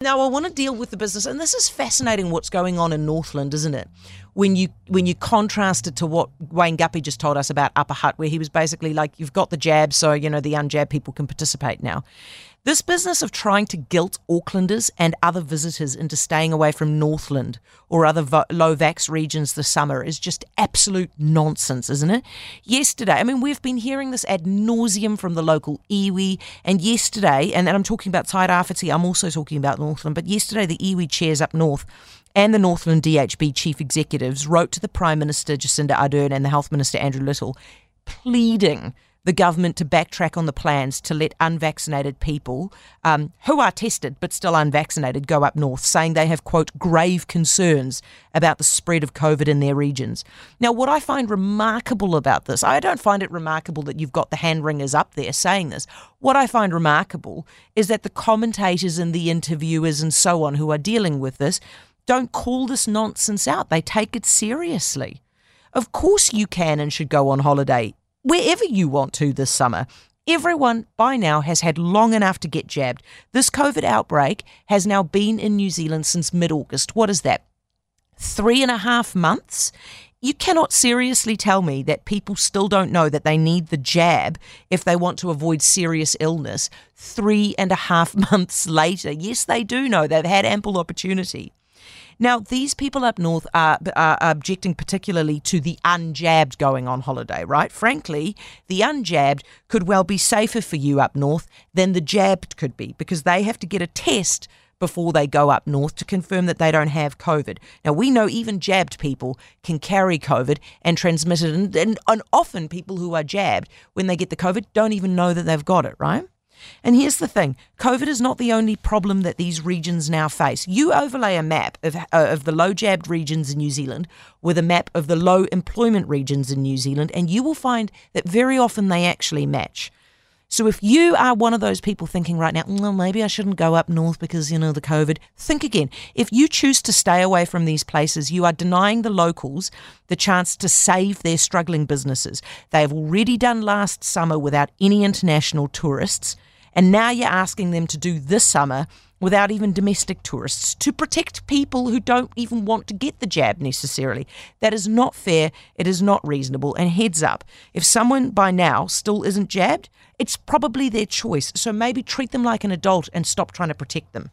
Now I want to deal with the business, and this is fascinating. What's going on in Northland, isn't it? When you when you contrast it to what Wayne Guppy just told us about Upper Hutt, where he was basically like, "You've got the jab, so you know the unjab people can participate now." This business of trying to guilt Aucklanders and other visitors into staying away from Northland or other vo- low vax regions this summer is just absolute nonsense, isn't it? Yesterday, I mean, we've been hearing this ad nauseum from the local iwi, and yesterday, and, and I'm talking about Tairāwhiti, I'm also talking about Northland, but yesterday the iwi chairs up north and the Northland DHB chief executives wrote to the Prime Minister Jacinda Ardern and the Health Minister Andrew Little pleading the government to backtrack on the plans to let unvaccinated people um, who are tested but still unvaccinated go up north, saying they have, quote, grave concerns about the spread of COVID in their regions. Now, what I find remarkable about this, I don't find it remarkable that you've got the hand wringers up there saying this. What I find remarkable is that the commentators and the interviewers and so on who are dealing with this don't call this nonsense out. They take it seriously. Of course, you can and should go on holiday wherever you want to this summer. Everyone by now has had long enough to get jabbed. This COVID outbreak has now been in New Zealand since mid August. What is that? Three and a half months? You cannot seriously tell me that people still don't know that they need the jab if they want to avoid serious illness three and a half months later. Yes, they do know. They've had ample opportunity. Now, these people up north are, are objecting particularly to the unjabbed going on holiday, right? Frankly, the unjabbed could well be safer for you up north than the jabbed could be because they have to get a test before they go up north to confirm that they don't have COVID. Now, we know even jabbed people can carry COVID and transmit it, and, and, and often people who are jabbed, when they get the COVID, don't even know that they've got it, right? And here's the thing COVID is not the only problem that these regions now face. You overlay a map of, uh, of the low jabbed regions in New Zealand with a map of the low employment regions in New Zealand, and you will find that very often they actually match. So if you are one of those people thinking right now, well, maybe I shouldn't go up north because, you know, the COVID, think again. If you choose to stay away from these places, you are denying the locals the chance to save their struggling businesses. They have already done last summer without any international tourists. And now you're asking them to do this summer without even domestic tourists to protect people who don't even want to get the jab necessarily. That is not fair. It is not reasonable. And heads up, if someone by now still isn't jabbed, it's probably their choice. So maybe treat them like an adult and stop trying to protect them.